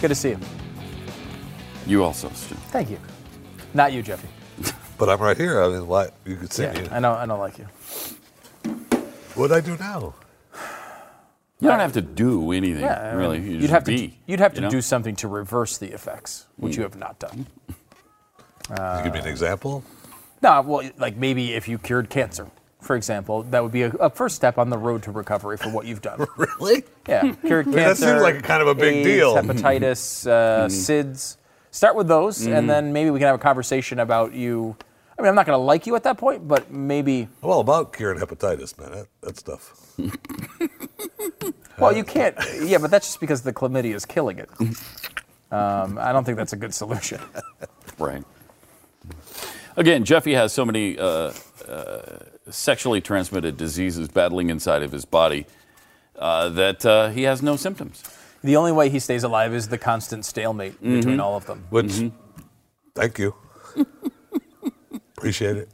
Good to see you. You also, Stu. Thank you. Not you, Jeffy. But I'm right here. I mean, why you could see Yeah, me? I know. I don't like you. What'd I do now? You don't have to do anything, Yeah, I mean, really. You You'd just have to. You'd have to you know? do something to reverse the effects, which you mm. have not done. Can you give me an uh, example? No, well, like maybe if you cured cancer, for example, that would be a, a first step on the road to recovery for what you've done. Really? Yeah, cured mean, cancer. that seems like a kind of a big AIDS, deal. Hepatitis, uh, SIDS. Start with those, and then maybe we can have a conversation about you. I mean, I'm not going to like you at that point, but maybe. I'm all about curing hepatitis, man. That, that stuff. Well, you can't. Yeah, but that's just because the chlamydia is killing it. Um, I don't think that's a good solution. Right. Again, Jeffy has so many uh, uh, sexually transmitted diseases battling inside of his body uh, that uh, he has no symptoms. The only way he stays alive is the constant stalemate between all of them. Which, thank you. Appreciate it.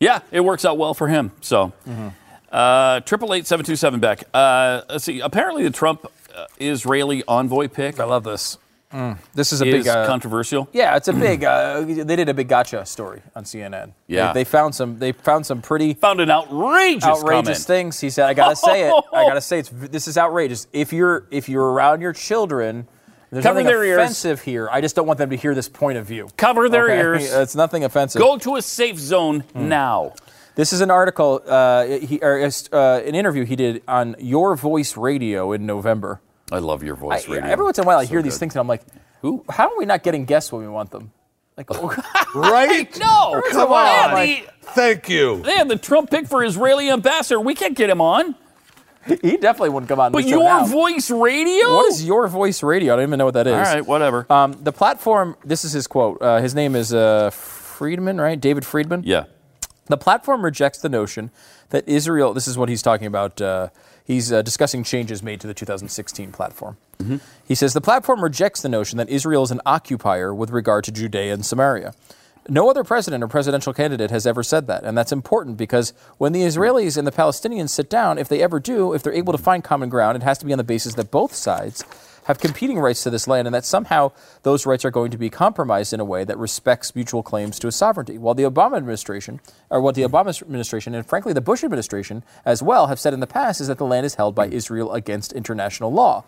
Yeah, it works out well for him. So, uh, triple eight seven two seven Beck. Uh, let's see. Apparently, the Trump uh, Israeli envoy pick I love this. Mm. This is a is big. Uh, controversial. yeah, it's a big. Uh, they did a big gotcha story on CNN. Yeah. they, they found some. They found some pretty Found an outrageous, outrageous comment. things. He said, "I gotta say it. I gotta say it's. This is outrageous. If you're if you're around your children, there's Cover nothing their ears. offensive here. I just don't want them to hear this point of view. Cover their Okay? ears. It's nothing offensive. Go to a safe zone now. This is an article, uh, he, or, uh, an interview he did on Your Voice Radio in November. I love your voice I- radio. every once in a while, I So hear these things, and I'm like, "Who? How are we not getting guests when we want them?" Like, Right? No, Come They had on. the- Thank you. They had the Trump pick for Israeli ambassador. We can't get him on. he definitely wouldn't come on. But your now. voice radio? What is Your Voice Radio? I don't even know what that is. All right, whatever. Um, the platform. This is his quote. Uh, his name is uh, Friedman, right? David Friedman. yeah. The platform rejects the notion that Israel, this is what he's talking about. Uh, he's uh, discussing changes made to the 2016 platform. He says the platform rejects the notion that Israel is an occupier with regard to Judea and Samaria. No other president or presidential candidate has ever said that. And that's important because when the Israelis and the Palestinians sit down, if they ever do, if they're able to find common ground, it has to be on the basis that both sides have competing rights to this land and that somehow those rights are going to be compromised in a way that respects mutual claims to a sovereignty. While the Obama administration, or what the Obama administration and frankly the Bush administration as well have said in the past is that the land is held by Israel against international law.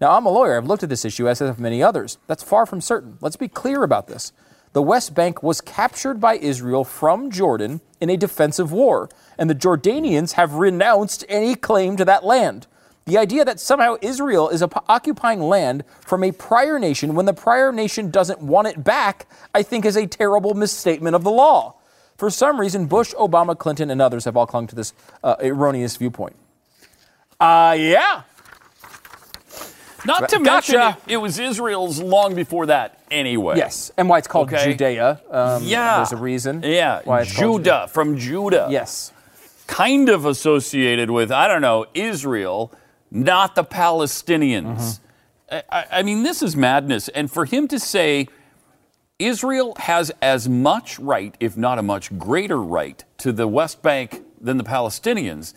Now, I'm a lawyer. I've looked at this issue, as have many others. That's far from certain. Let's be clear about this. The West Bank was captured by Israel from Jordan in a defensive war, and the Jordanians have renounced any claim to that land. The idea that somehow Israel is occupying land from a prior nation when the prior nation doesn't want it back, I think is a terrible misstatement of the law. For some reason, Bush, Obama, Clinton, and others have all clung to this uh, erroneous viewpoint. Uh, yeah. Not to Gotcha. mention, it, it was Israel's long before that anyway. Yes, and why it's called Okay. Judea. Um, Yeah. There's a reason. Yeah. Why it's called Judah, from Judah. Yes. Kind of associated with, I don't know, Israel, not the Palestinians. I, I- I mean, this is madness. And for him to say Israel has as much right, if not a much greater right, to the West Bank than the Palestinians,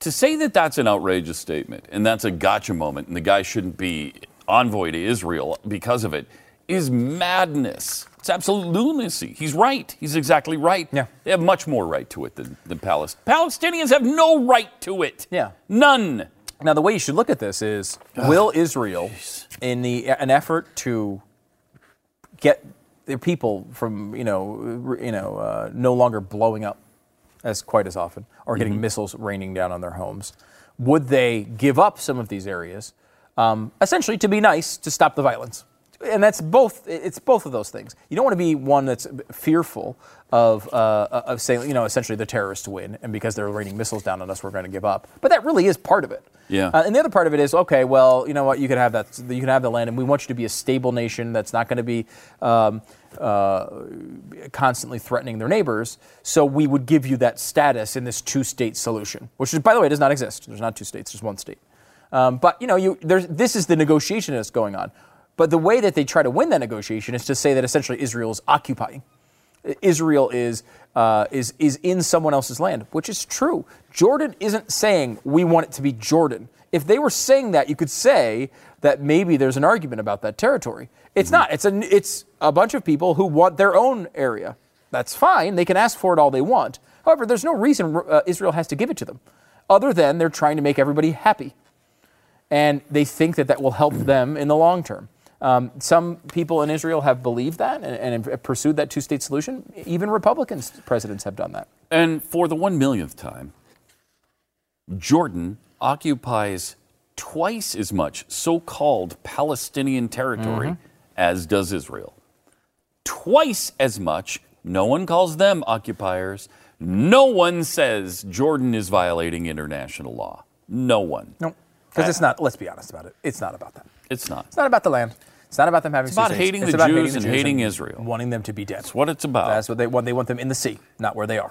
to say that that's an outrageous statement and that's a gotcha moment and the guy shouldn't be envoy to Israel because of it is madness. It's absolute lunacy. He's right. He's exactly right. Yeah. They have much more right to it than, than Palest- Palestinians have no right to it. Yeah. None. Now, the way you should look at this is: Will Israel, in the an effort to get their people from you know you know uh, no longer blowing up as quite as often or getting missiles raining down on their homes, would they give up some of these areas, um, essentially to be nice to stop the violence? And that's both. It's both of those things. You don't want to be one that's fearful of uh, of saying, you know, essentially the terrorists win, and because they're raining missiles down on us, we're going to give up. But that really is part of it. Yeah. Uh, and the other part of it is, okay, well, you know what, you can have that, you can have the land, and we want you to be a stable nation that's not going to be um, uh, constantly threatening their neighbors. So we would give you that status in this two-state solution, which, is, by the way, does not exist. There's not two states. There's one state. Um, but you know, you, there's, this is the negotiation that's going on. But the way that they try to win that negotiation is to say that essentially Israel is occupying. Israel is uh, is is in someone else's land, which is true. Jordan isn't saying we want it to be Jordan. If they were saying that, you could say that maybe there's an argument about that territory. It's not. It's a it's a bunch of people who want their own area. That's fine. They can ask for it all they want. However, there's no reason uh, Israel has to give it to them, other than they're trying to make everybody happy and they think that that will help them in the long term. Um, some people in Israel have believed that and, and have pursued that two state solution. Even Republican presidents have done that. And for the one millionth time, Jordan occupies twice as much so called Palestinian territory as does Israel. Twice as much. No one calls them occupiers. No one says Jordan is violating international law. No one. No, because it's not. Let's be honest about it. It's not about that. It's not. It's not about the land. It's not about them having. It's about hating It's the about Jews the and hating Israel. wanting them to be dead. That's what it's about. That's what they want. They want them in the sea, not where they are.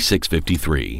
4653.